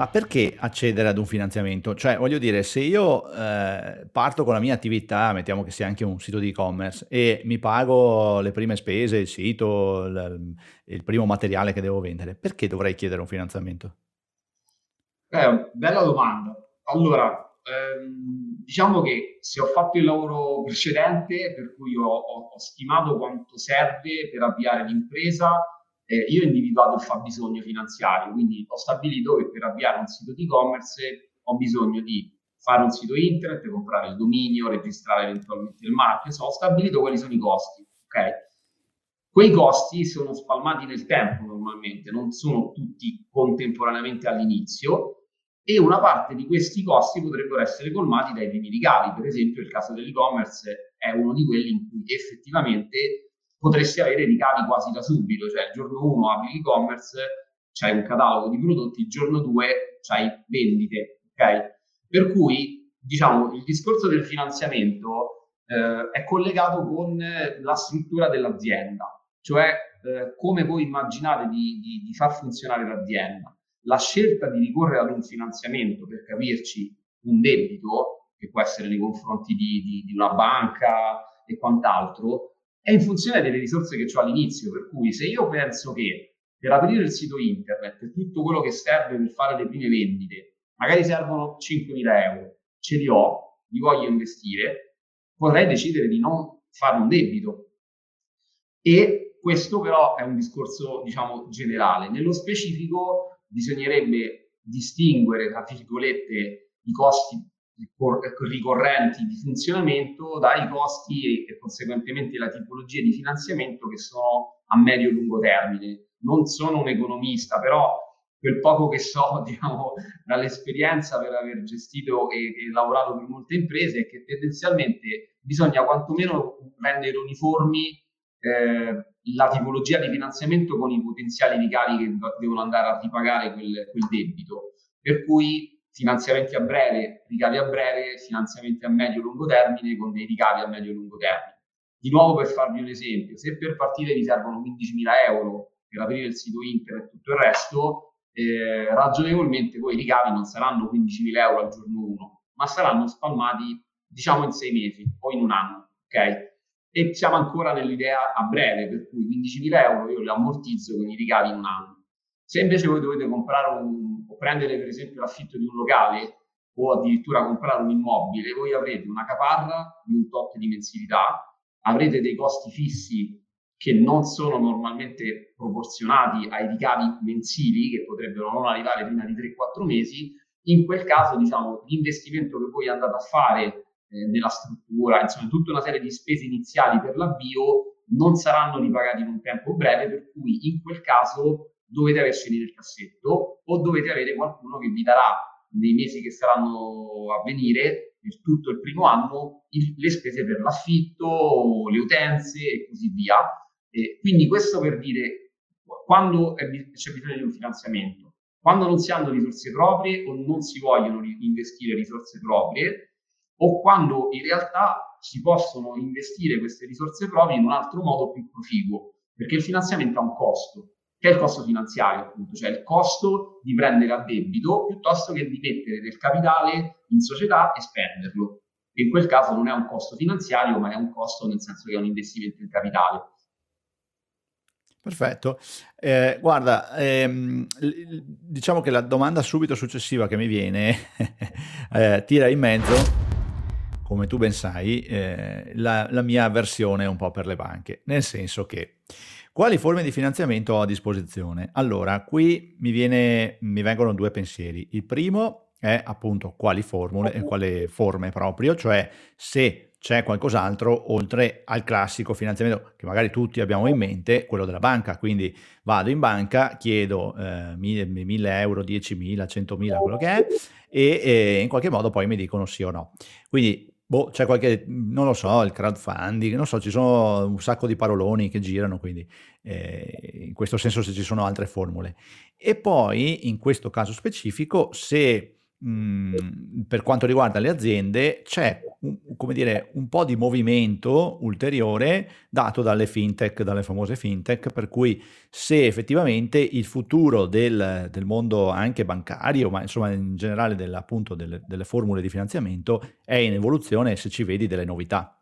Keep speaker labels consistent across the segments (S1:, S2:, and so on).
S1: Ma perché accedere ad un finanziamento? Cioè, voglio dire, se io eh, parto con la mia attività, mettiamo che sia anche un sito di e-commerce, e mi pago le prime spese, il sito, il, il primo materiale che devo vendere, perché dovrei chiedere un finanziamento?
S2: Eh, bella domanda. Allora, ehm, diciamo che se ho fatto il lavoro precedente, per cui ho, ho, ho stimato quanto serve per avviare l'impresa, eh, io ho individuato il fabbisogno finanziario, quindi ho stabilito che per avviare un sito di e-commerce ho bisogno di fare un sito internet, comprare il dominio, registrare eventualmente il marchio, insomma, ho stabilito quali sono i costi, ok? Quei costi sono spalmati nel tempo normalmente, non sono tutti contemporaneamente all'inizio e una parte di questi costi potrebbero essere colmati dai primi ricavi. Per esempio, il caso dell'e-commerce è uno di quelli in cui effettivamente potresti avere ricavi quasi da subito, cioè il giorno 1 apri l'e-commerce, c'hai un catalogo di prodotti, il giorno 2 c'hai vendite, ok? Per cui, diciamo, il discorso del finanziamento eh, è collegato con la struttura dell'azienda, cioè eh, come voi immaginate di, di, di far funzionare l'azienda la scelta di ricorrere ad un finanziamento per capirci un debito, che può essere nei confronti di, di, di una banca e quant'altro, è in funzione delle risorse che ho all'inizio. Per cui se io penso che per aprire il sito internet tutto quello che serve per fare le prime vendite, magari servono 5.000 euro, ce li ho, li voglio investire, potrei decidere di non fare un debito. E questo però è un discorso, diciamo, generale. Nello specifico bisognerebbe distinguere, tra virgolette, i costi ricorrenti di funzionamento dai costi e, e conseguentemente la tipologia di finanziamento che sono a medio e lungo termine. Non sono un economista, però quel poco che so, diciamo, dall'esperienza per aver gestito e, e, lavorato per molte imprese è che tendenzialmente bisogna quantomeno rendere uniformi eh, la tipologia di finanziamento con i potenziali ricavi che devono andare a ripagare quel, quel debito. Per cui finanziamenti a breve, ricavi a breve, finanziamenti a medio-lungo termine con dei ricavi a medio-lungo termine. Di nuovo per farvi un esempio, se per partire vi servono 15.000 euro per aprire il sito internet e tutto il resto, eh, ragionevolmente poi i ricavi non saranno 15.000 euro al giorno 1, ma saranno spalmati diciamo in sei mesi o in un anno. ok? e siamo ancora nell'idea a breve, per cui 15.000 euro io li ammortizzo con i ricavi in un anno. Se invece voi dovete comprare un, prendere per esempio l'affitto di un locale o addirittura comprare un immobile, voi avrete una caparra di un tot di mensilità, avrete dei costi fissi che non sono normalmente proporzionati ai ricavi mensili, che potrebbero non arrivare prima di 3-4 mesi, in quel caso diciamo l'investimento che voi andate a fare eh, nella struttura, insomma tutta una serie di spese iniziali per l'avvio non saranno ripagati in un tempo breve, per cui in quel caso dovete averceli nel cassetto o dovete avere qualcuno che vi darà nei mesi che saranno a venire, per tutto il primo anno, il, le spese per l'affitto, le utenze e così via. E quindi questo per dire quando è, c'è bisogno di un finanziamento, quando non si hanno risorse proprie o non si vogliono investire risorse proprie, o quando in realtà si possono investire queste risorse proprie in un altro modo più proficuo, perché il finanziamento ha un costo, che è il costo finanziario, appunto, cioè il costo di prendere a debito piuttosto che di mettere del capitale in società e spenderlo. E in quel caso non è un costo finanziario, ma è un costo nel senso che è un investimento in capitale.
S1: Perfetto. Eh, guarda, ehm, diciamo che la domanda subito successiva che mi viene eh, tira in mezzo come tu ben sai, eh, la, la mia avversione è un po' per le banche, nel senso che quali forme di finanziamento ho a disposizione? Allora, qui mi, viene, mi vengono due pensieri. Il primo è appunto quali formule e quale forme proprio, cioè se c'è qualcos'altro oltre al classico finanziamento che magari tutti abbiamo in mente, quello della banca. Quindi vado in banca, chiedo eh, 1000 euro, 10.000, 100.000, quello che è, e, e in qualche modo poi mi dicono sì o no. Quindi Boh, c'è qualche, non lo so, il crowdfunding, non so, ci sono un sacco di paroloni che girano, quindi eh, in questo senso se ci sono altre formule. E poi, in questo caso specifico, se mh, per quanto riguarda le aziende c'è come dire, un po' di movimento ulteriore dato dalle fintech, dalle famose fintech, per cui se effettivamente il futuro del, del mondo anche bancario, ma insomma in generale appunto delle, delle formule di finanziamento è in evoluzione se ci vedi delle novità.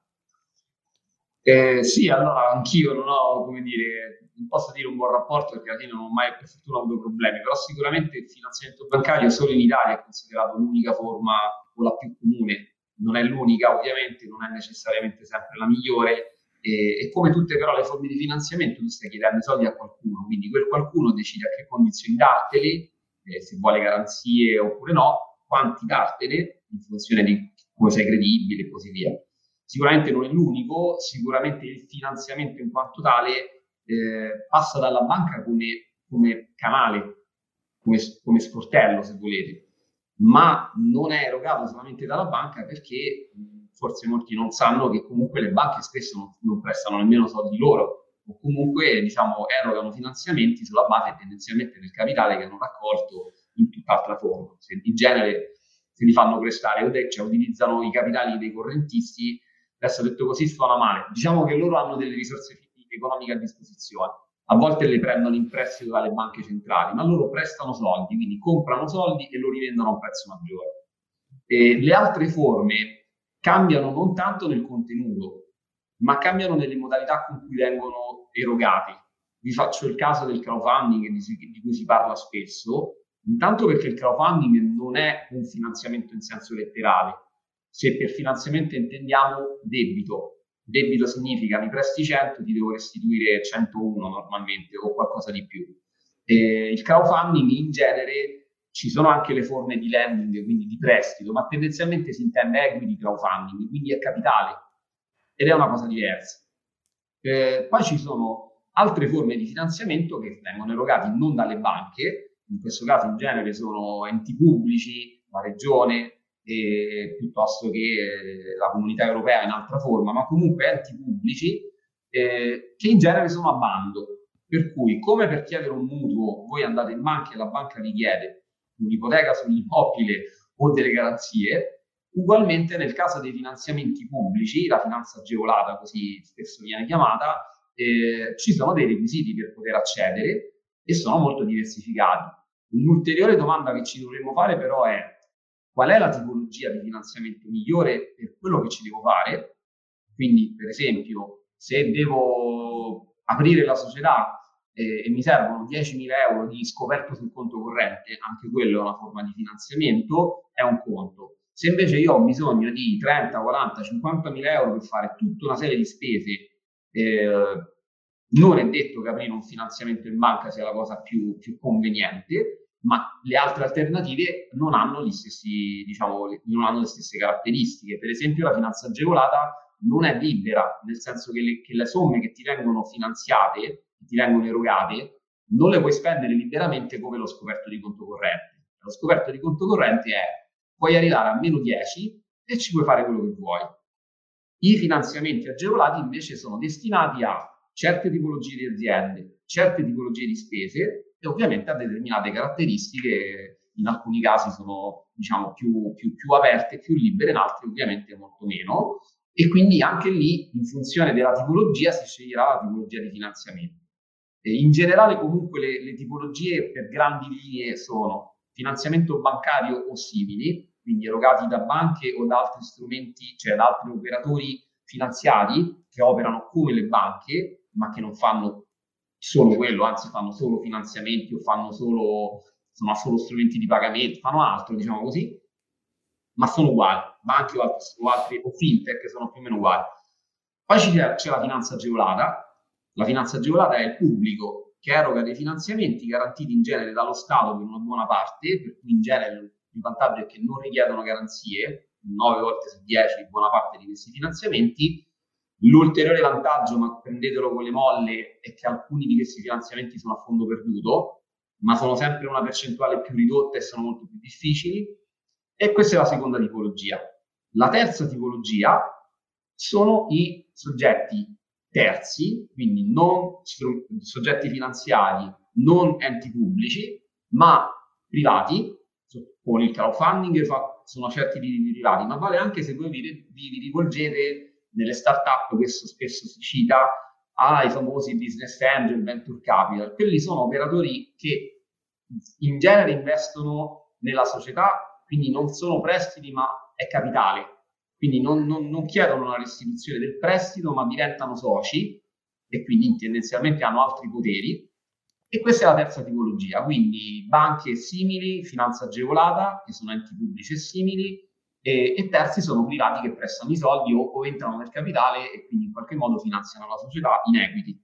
S2: Eh, sì, allora anch'io non ho, come dire, non posso dire un buon rapporto perché alla fine non ho mai per fortuna avuto problemi, però sicuramente il finanziamento bancario solo in Italia è considerato l'unica forma o la più comune, non è l'unica ovviamente, non è necessariamente sempre la migliore e, e come tutte però le forme di finanziamento tu stai chiedendo i soldi a qualcuno, quindi quel qualcuno decide a che condizioni darteli, eh, se vuole garanzie oppure no, quanti dartene in funzione di come sei credibile e così via. Sicuramente non è l'unico, sicuramente il finanziamento in quanto tale eh, passa dalla banca come, come canale, come, come, sportello se volete, ma non è erogato solamente dalla banca perché forse molti non sanno che comunque le banche spesso non, non prestano nemmeno soldi loro o comunque diciamo, erogano finanziamenti sulla base tendenzialmente del capitale che hanno raccolto in tutt'altra forma. Se in genere se li fanno prestare cioè, utilizzano i capitali dei correntisti adesso detto così suona male, diciamo che loro hanno delle risorse economiche a disposizione, a volte le prendono in prestito dalle banche centrali, ma loro prestano soldi, quindi comprano soldi e lo rivendono a un prezzo maggiore. E le altre forme cambiano non tanto nel contenuto, ma cambiano nelle modalità con cui vengono erogati. Vi faccio il caso del crowdfunding di, di cui si parla spesso, intanto perché il crowdfunding non è un finanziamento in senso letterale, se per finanziamento intendiamo debito. Debito significa mi presti 100, ti devo restituire 101 normalmente o qualcosa di più. E il crowdfunding in genere ci sono anche le forme di lending, quindi di prestito, ma tendenzialmente si intende equity crowdfunding, quindi è capitale ed è una cosa diversa. Eh, poi ci sono altre forme di finanziamento che vengono erogati non dalle banche, in questo caso in genere sono enti pubblici, la regione, eh, piuttosto che eh, la comunità europea in altra forma, ma comunque enti pubblici eh, che in genere sono a bando. Per cui, come per chiedere un mutuo, voi andate in banca e la banca vi chiede un'ipoteca sull'immobile o delle garanzie, ugualmente nel caso dei finanziamenti pubblici, la finanza agevolata, così spesso viene chiamata, eh, ci sono dei requisiti per poter accedere e sono molto diversificati. Un'ulteriore domanda che ci dovremmo fare però è qual è la tipologia di finanziamento migliore per quello che ci devo fare. Quindi, per esempio, se devo aprire la società eh, e mi servono 10.000 euro di scoperto sul conto corrente, anche quello è una forma di finanziamento, è un conto. Se invece io ho bisogno di 30, 40, 50 mila euro per fare tutta una serie di spese, eh, non è detto che aprire un finanziamento in banca sia la cosa più, più conveniente, ma le altre alternative non hanno, stessi, diciamo, non hanno le stesse caratteristiche. Per esempio, la finanza agevolata non è libera, nel senso che le, che le somme che ti vengono finanziate, che ti vengono erogate, non le puoi spendere liberamente come lo scoperto di conto corrente. Lo scoperto di conto corrente è puoi arrivare a meno 10 e ci puoi fare quello che vuoi. I finanziamenti agevolati invece sono destinati a certe tipologie di aziende, certe tipologie di spese e ovviamente ha determinate caratteristiche, in alcuni casi sono diciamo più, più, più aperte, più libere, in altri ovviamente molto meno e quindi anche lì in funzione della tipologia si sceglierà la tipologia di finanziamento. E in generale comunque le, le tipologie per grandi linee sono finanziamento bancario o simili, quindi erogati da banche o da altri strumenti, cioè da altri operatori finanziari che operano come le banche, ma che non fanno solo quello, anzi fanno solo finanziamenti o fanno solo, sono solo strumenti di pagamento, fanno altro, diciamo così, ma sono uguali, banche o altri, o, altri, o fintech sono più o meno uguali. Poi c'è, c'è la finanza agevolata, la finanza agevolata è il pubblico che eroga dei finanziamenti garantiti in genere dallo Stato per una buona parte, per cui in genere il vantaggio è che non richiedono garanzie, 9 volte su 10 buona parte di questi finanziamenti, L'ulteriore vantaggio, ma prendetelo con le molle, è che alcuni di questi finanziamenti sono a fondo perduto, ma sono sempre una percentuale più ridotta e sono molto più difficili. E questa è la seconda tipologia. La terza tipologia sono i soggetti terzi, quindi non soggetti finanziari, non enti pubblici, ma privati, con il crowdfunding sono certi di derivati, ma vale anche se voi vi, vi rivolgete nelle startup, questo spesso si cita, ai famosi business angel, venture capital. Quelli sono operatori che in genere investono nella società, quindi non sono prestiti, ma è capitale. Quindi non, non, non chiedono la restituzione del prestito, ma diventano soci e quindi tendenzialmente hanno altri poteri. E questa è la terza tipologia, quindi banche simili, finanza agevolata, che sono enti pubblici e simili, e, e, terzi sono privati che prestano i soldi o, o, entrano nel capitale e quindi in qualche modo finanziano la società in equity.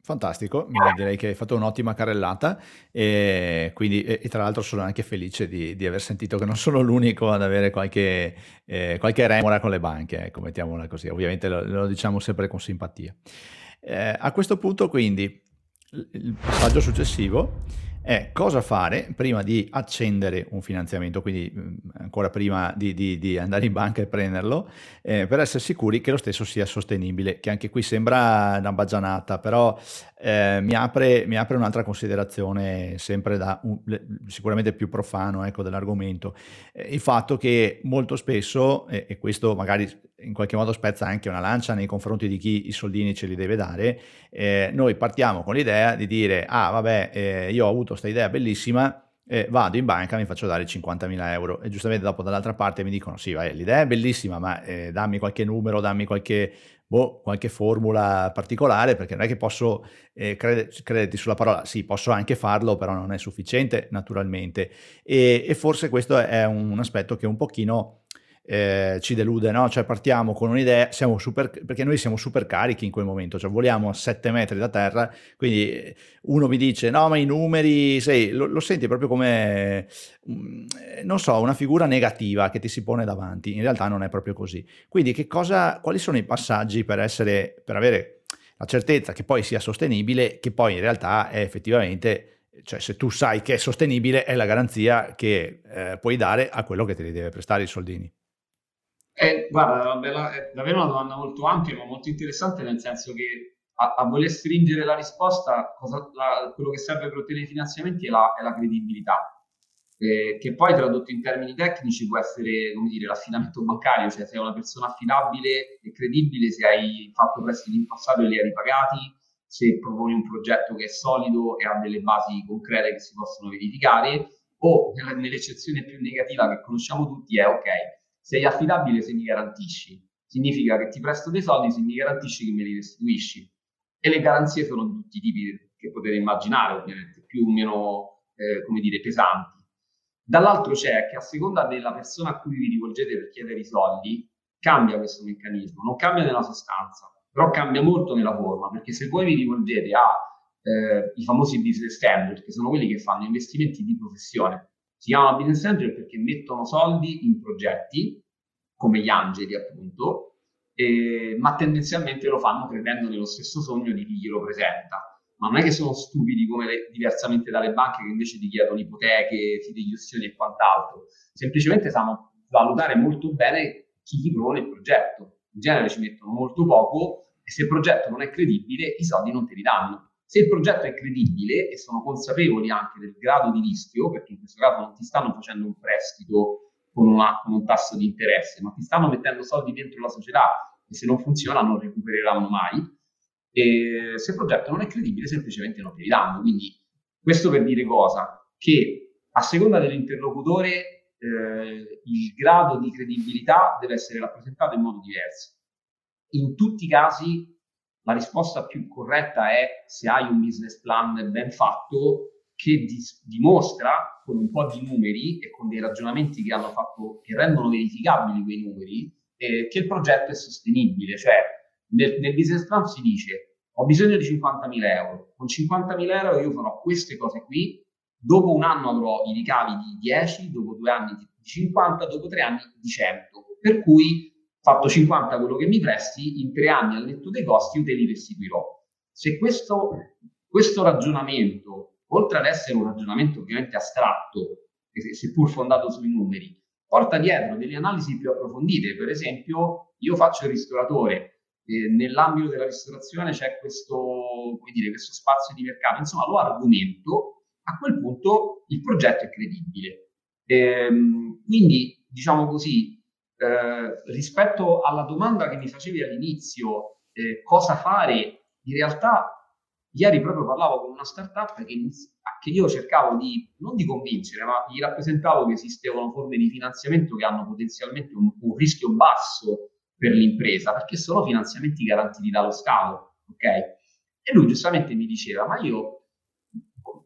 S1: Fantastico, direi che hai fatto un'ottima carrellata e, quindi, e, tra l'altro sono anche felice di, di, aver sentito che non sono l'unico ad avere qualche, eh, qualche remora con le banche, ecco, mettiamola così, ovviamente lo, lo diciamo sempre con simpatia. Eh, a questo punto quindi il passaggio successivo è cosa fare prima di accendere un finanziamento, quindi mm, ancora prima di, di, di andare in banca e prenderlo, eh, per essere sicuri che lo stesso sia sostenibile, che anche qui sembra una baggianata, però eh, mi, apre, mi, apre, un'altra considerazione sempre da un, sicuramente più profano ecco, dell'argomento, eh, il fatto che molto spesso, e questo magari in qualche modo spezza anche una lancia nei confronti di chi i soldini ce li deve dare, eh, noi partiamo con l'idea di dire, ah vabbè, eh, io ho avuto questa idea bellissima, eh, vado in banca, mi faccio dare 50.000 euro e giustamente dopo dall'altra parte mi dicono, sì, vai, l'idea è bellissima, ma eh, dammi qualche numero, dammi qualche, boh, qualche formula particolare, perché non è che posso eh, creder- crederti sulla parola, sì, posso anche farlo, però non è sufficiente naturalmente. E, e forse questo è un aspetto che un pochino eh, ci delude, no? Cioè partiamo con un'idea, siamo super, perché noi siamo super carichi in quel momento, cioè voliamo a 7 metri da terra, quindi eh, uno mi dice no ma i numeri, sei, lo, lo senti proprio come, mm, non so, una figura negativa che ti si pone davanti, in realtà non è proprio così. Quindi che cosa, quali sono i passaggi per essere, per avere la certezza che poi sia sostenibile, che poi in realtà è effettivamente cioè se tu sai che è sostenibile è la garanzia che eh, puoi dare a quello che te li deve prestare i soldini.
S2: Eh, guarda, è davvero una domanda molto ampia, ma molto interessante, nel senso che a, a voler stringere la risposta, cosa, la, quello che serve per ottenere i finanziamenti è la, è la credibilità, eh, che poi tradotto in termini tecnici può essere, come dire, l'affidamento bancario, cioè sei una persona affidabile e credibile se hai fatto prestiti in passato e li hai ripagati, se proponi un progetto che è solido e ha delle basi concrete che si possono verificare, o nell'eccezione più negativa che conosciamo tutti è ok, sei affidabile se mi garantisci, significa che ti presto dei soldi se mi garantisci che me li restituisci. E le garanzie sono di tutti i tipi che potete immaginare, ovviamente, più o meno, eh, come dire, pesanti. Dall'altro c'è che a seconda della persona a cui vi rivolgete per chiedere i soldi, cambia questo meccanismo, non cambia nella sostanza, però cambia molto nella forma, perché se voi vi rivolgete ai eh, famosi business standard, che sono quelli che fanno investimenti di professione, si chiama business angel perché mettono soldi in progetti, come gli angeli appunto, eh, ma tendenzialmente lo fanno credendo nello stesso sogno di chi glielo presenta. Ma non è che sono stupidi come le, diversamente dalle banche che invece ti chiedono ipoteche, fideiussioni e quant'altro. Semplicemente sanno valutare molto bene chi gli propone il progetto. In genere ci mettono molto poco e se il progetto non è credibile i soldi non te li danno. Se il progetto è credibile e sono consapevoli anche del grado di rischio, perché in questo caso non ti stanno facendo un prestito con, una, con un tasso di interesse, ma ti stanno mettendo soldi dentro la società e se non funziona non recupereranno mai. E se il progetto non è credibile, semplicemente non te li danno. Quindi questo per dire cosa? Che a seconda dell'interlocutore eh, il grado di credibilità deve essere rappresentato in modo diverso. In tutti i casi la risposta più corretta è se hai un business plan ben fatto che dis- dimostra con un po' di numeri e con dei ragionamenti che hanno fatto, che rendono verificabili quei numeri, eh, che il progetto è sostenibile. Cioè, nel, nel business plan si dice ho bisogno di 50.000 euro, con 50.000 euro io farò queste cose qui, dopo un anno avrò i ricavi di 10, dopo due anni di 50, dopo tre anni di 100. Per cui fatto 50 quello che mi presti, in tre anni al netto dei costi io te li restituirò. Se questo, questo ragionamento, oltre ad essere un ragionamento ovviamente astratto, seppur fondato sui numeri, porta dietro delle analisi più approfondite. Per esempio, io faccio il ristoratore, eh, nell'ambito della ristorazione c'è questo, dire, questo spazio di mercato, insomma lo argomento, a quel punto il progetto è credibile. Ehm, quindi, diciamo così, eh, rispetto alla domanda che mi facevi all'inizio, eh, cosa fare, in realtà ieri proprio parlavo con una startup che, che io cercavo di, non di convincere, ma gli rappresentavo che esistevano forme di finanziamento che hanno potenzialmente un, un rischio basso per l'impresa, perché sono finanziamenti garantiti dallo Stato, ok? E lui giustamente mi diceva, ma io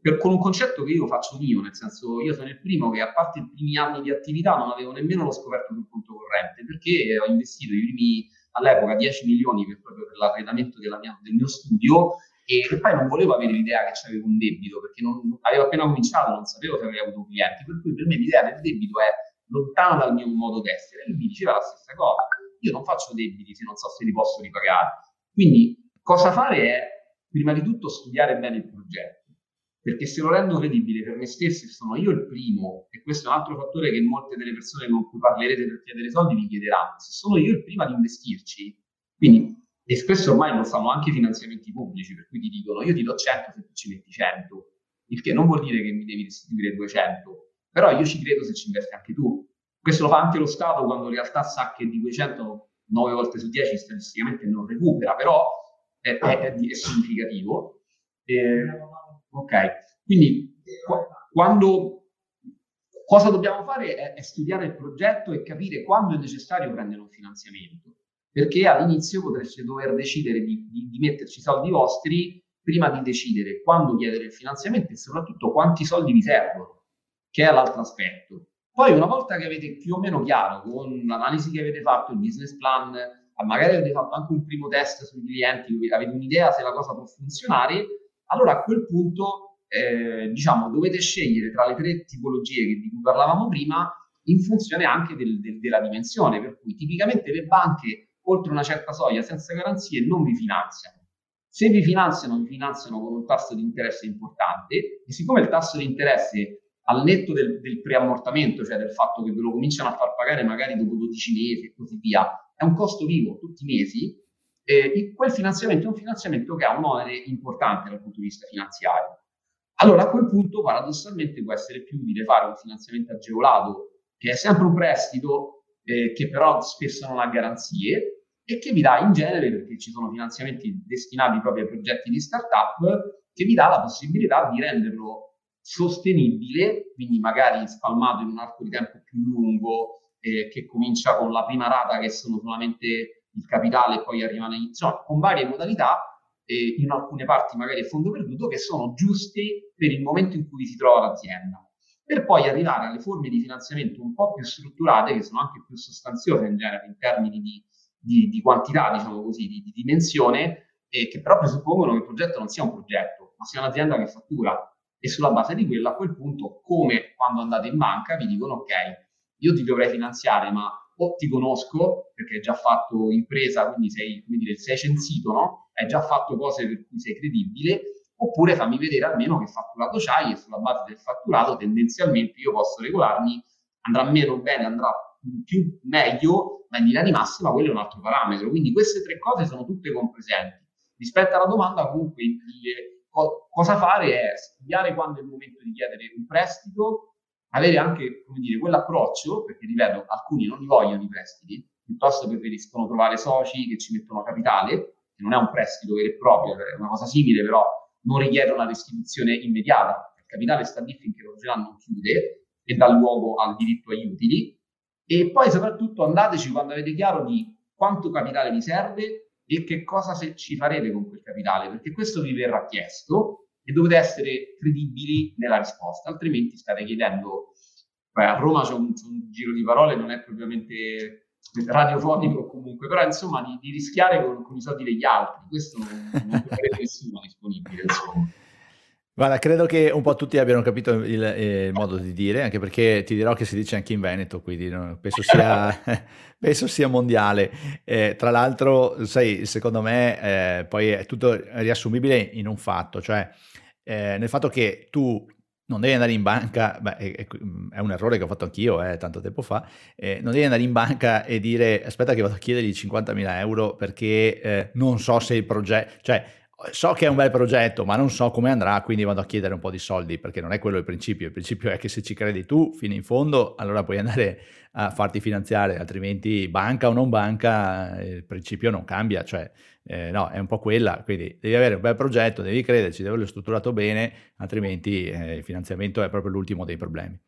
S2: per, con un concetto che io faccio mio, nel senso io sono il primo che a parte i primi anni di attività non avevo nemmeno lo scoperto sul conto corrente, perché ho investito i primi all'epoca 10 milioni per, proprio per l'arredamento mia, del mio studio e, poi non volevo avere l'idea che c'avevo un debito, perché non, avevo appena cominciato, non sapevo se avevo avuto clienti, per cui per me l'idea del debito è lontana dal mio modo d'essere. E lui mi diceva la stessa cosa, io non faccio debiti se non so se li posso ripagare. Quindi cosa fare è, prima di tutto, studiare bene il progetto perché se lo rendo credibile per me stesso sono io il primo, e questo è un altro fattore che molte delle persone con cui parlerete per chiedere soldi vi chiederanno, se sono io il primo ad investirci, quindi, e spesso ormai lo fanno anche i finanziamenti pubblici, per cui ti dicono io ti do 100 se tu ci metti 100, il che non vuol dire che mi devi restituire 200, però io ci credo se ci investi anche tu. Questo lo fa anche lo Stato quando in realtà sa che di quei 100, 9 volte su 10 statisticamente non recupera, però è, è, è, significativo. E, Ok, quindi qu- quando cosa dobbiamo fare è, è, studiare il progetto e capire quando è necessario prendere un finanziamento, perché all'inizio potreste dover decidere di, di, di metterci i soldi vostri prima di decidere quando chiedere il finanziamento e soprattutto quanti soldi vi servono, che è l'altro aspetto. Poi una volta che avete più o meno chiaro con l'analisi che avete fatto, il business plan, magari avete fatto anche un primo test sui clienti, avete un'idea se la cosa può funzionare, allora a quel punto eh, diciamo dovete scegliere tra le tre tipologie di cui parlavamo prima in funzione anche del, del, della dimensione, per cui tipicamente le banche oltre una certa soglia senza garanzie non vi finanziano. Se vi finanziano, vi finanziano con un tasso di interesse importante e siccome il tasso di interesse al netto del, del preammortamento, cioè del fatto che ve lo cominciano a far pagare magari dopo 12 mesi e così via, è un costo vivo tutti i mesi, eh, quel finanziamento è un finanziamento che ha un onere importante dal punto di vista finanziario. Allora a quel punto paradossalmente può essere più utile fare un finanziamento agevolato che è sempre un prestito eh, che però spesso non ha garanzie e che vi dà in genere, perché ci sono finanziamenti destinati proprio ai progetti di startup, che vi dà la possibilità di renderlo sostenibile, quindi magari spalmato in un arco di tempo più lungo, eh, che comincia con la prima rata che sono solamente il capitale e poi arrivano in, insomma, con varie modalità, eh, in alcune parti magari a fondo perduto, che sono giusti per il momento in cui si trova l'azienda. Per poi arrivare alle forme di finanziamento un po' più strutturate, che sono anche più sostanziose in genere in termini di, di, di quantità, diciamo così, di, di dimensione, e che però presuppongono che il progetto non sia un progetto, ma sia un'azienda che fattura. E sulla base di quello, a quel punto, come quando andate in banca, vi dicono: OK, io ti dovrei finanziare, ma o ti conosco perché hai già fatto impresa, quindi sei, dire, sei censito, no? Hai già fatto cose per cui sei credibile, oppure fammi vedere almeno che fatturato c'hai e sulla base del fatturato tendenzialmente io posso regolarmi, andrà meno bene, andrà più meglio, ma in linea di massima quello è un altro parametro. Quindi queste tre cose sono tutte compresenti. Rispetto alla domanda, comunque, il, co- cosa fare è studiare quando è il momento di chiedere un prestito, avere anche, come dire, quell'approccio, perché ripeto, alcuni non li vogliono i prestiti, piuttosto preferiscono trovare soci che ci mettono capitale, che non è un prestito vero e proprio, è una cosa simile, però non richiede una restituzione immediata. Il capitale sta lì finché lo società non chiude e dà luogo al diritto agli utili. E poi soprattutto andateci quando avete chiaro di quanto capitale vi serve e che cosa ci farete con quel capitale, perché questo vi verrà chiesto e dovete essere credibili nella risposta, altrimenti state chiedendo, beh, a Roma c'è un, c'è un, giro di parole, non è propriamente radiofonico comunque, però insomma di, di rischiare con, con, i soldi degli altri, questo non, non troverete nessuno disponibile, insomma.
S1: Guarda, credo che un po' tutti abbiano capito il, eh, il, modo di dire, anche perché ti dirò che si dice anche in Veneto, quindi penso, sia, penso, sia, mondiale. Eh, tra l'altro, sai, secondo me eh, poi è tutto riassumibile in un fatto, cioè eh, nel fatto che tu non devi andare in banca, beh, è, è, un errore che ho fatto anch'io eh, tanto tempo fa, eh, non devi andare in banca e dire aspetta che vado a chiedergli 50.000 euro perché eh, non so se il progetto, cioè so che è un bel progetto, ma non so come andrà, quindi vado a chiedere un po' di soldi, perché non è quello il principio. Il principio è che se ci credi tu fino in fondo, allora puoi andare a farti finanziare, altrimenti banca o non banca, il principio non cambia, cioè eh, no, è un po' quella, quindi devi avere un bel progetto, devi crederci, devi averlo strutturato bene, altrimenti eh, il finanziamento è proprio l'ultimo dei problemi.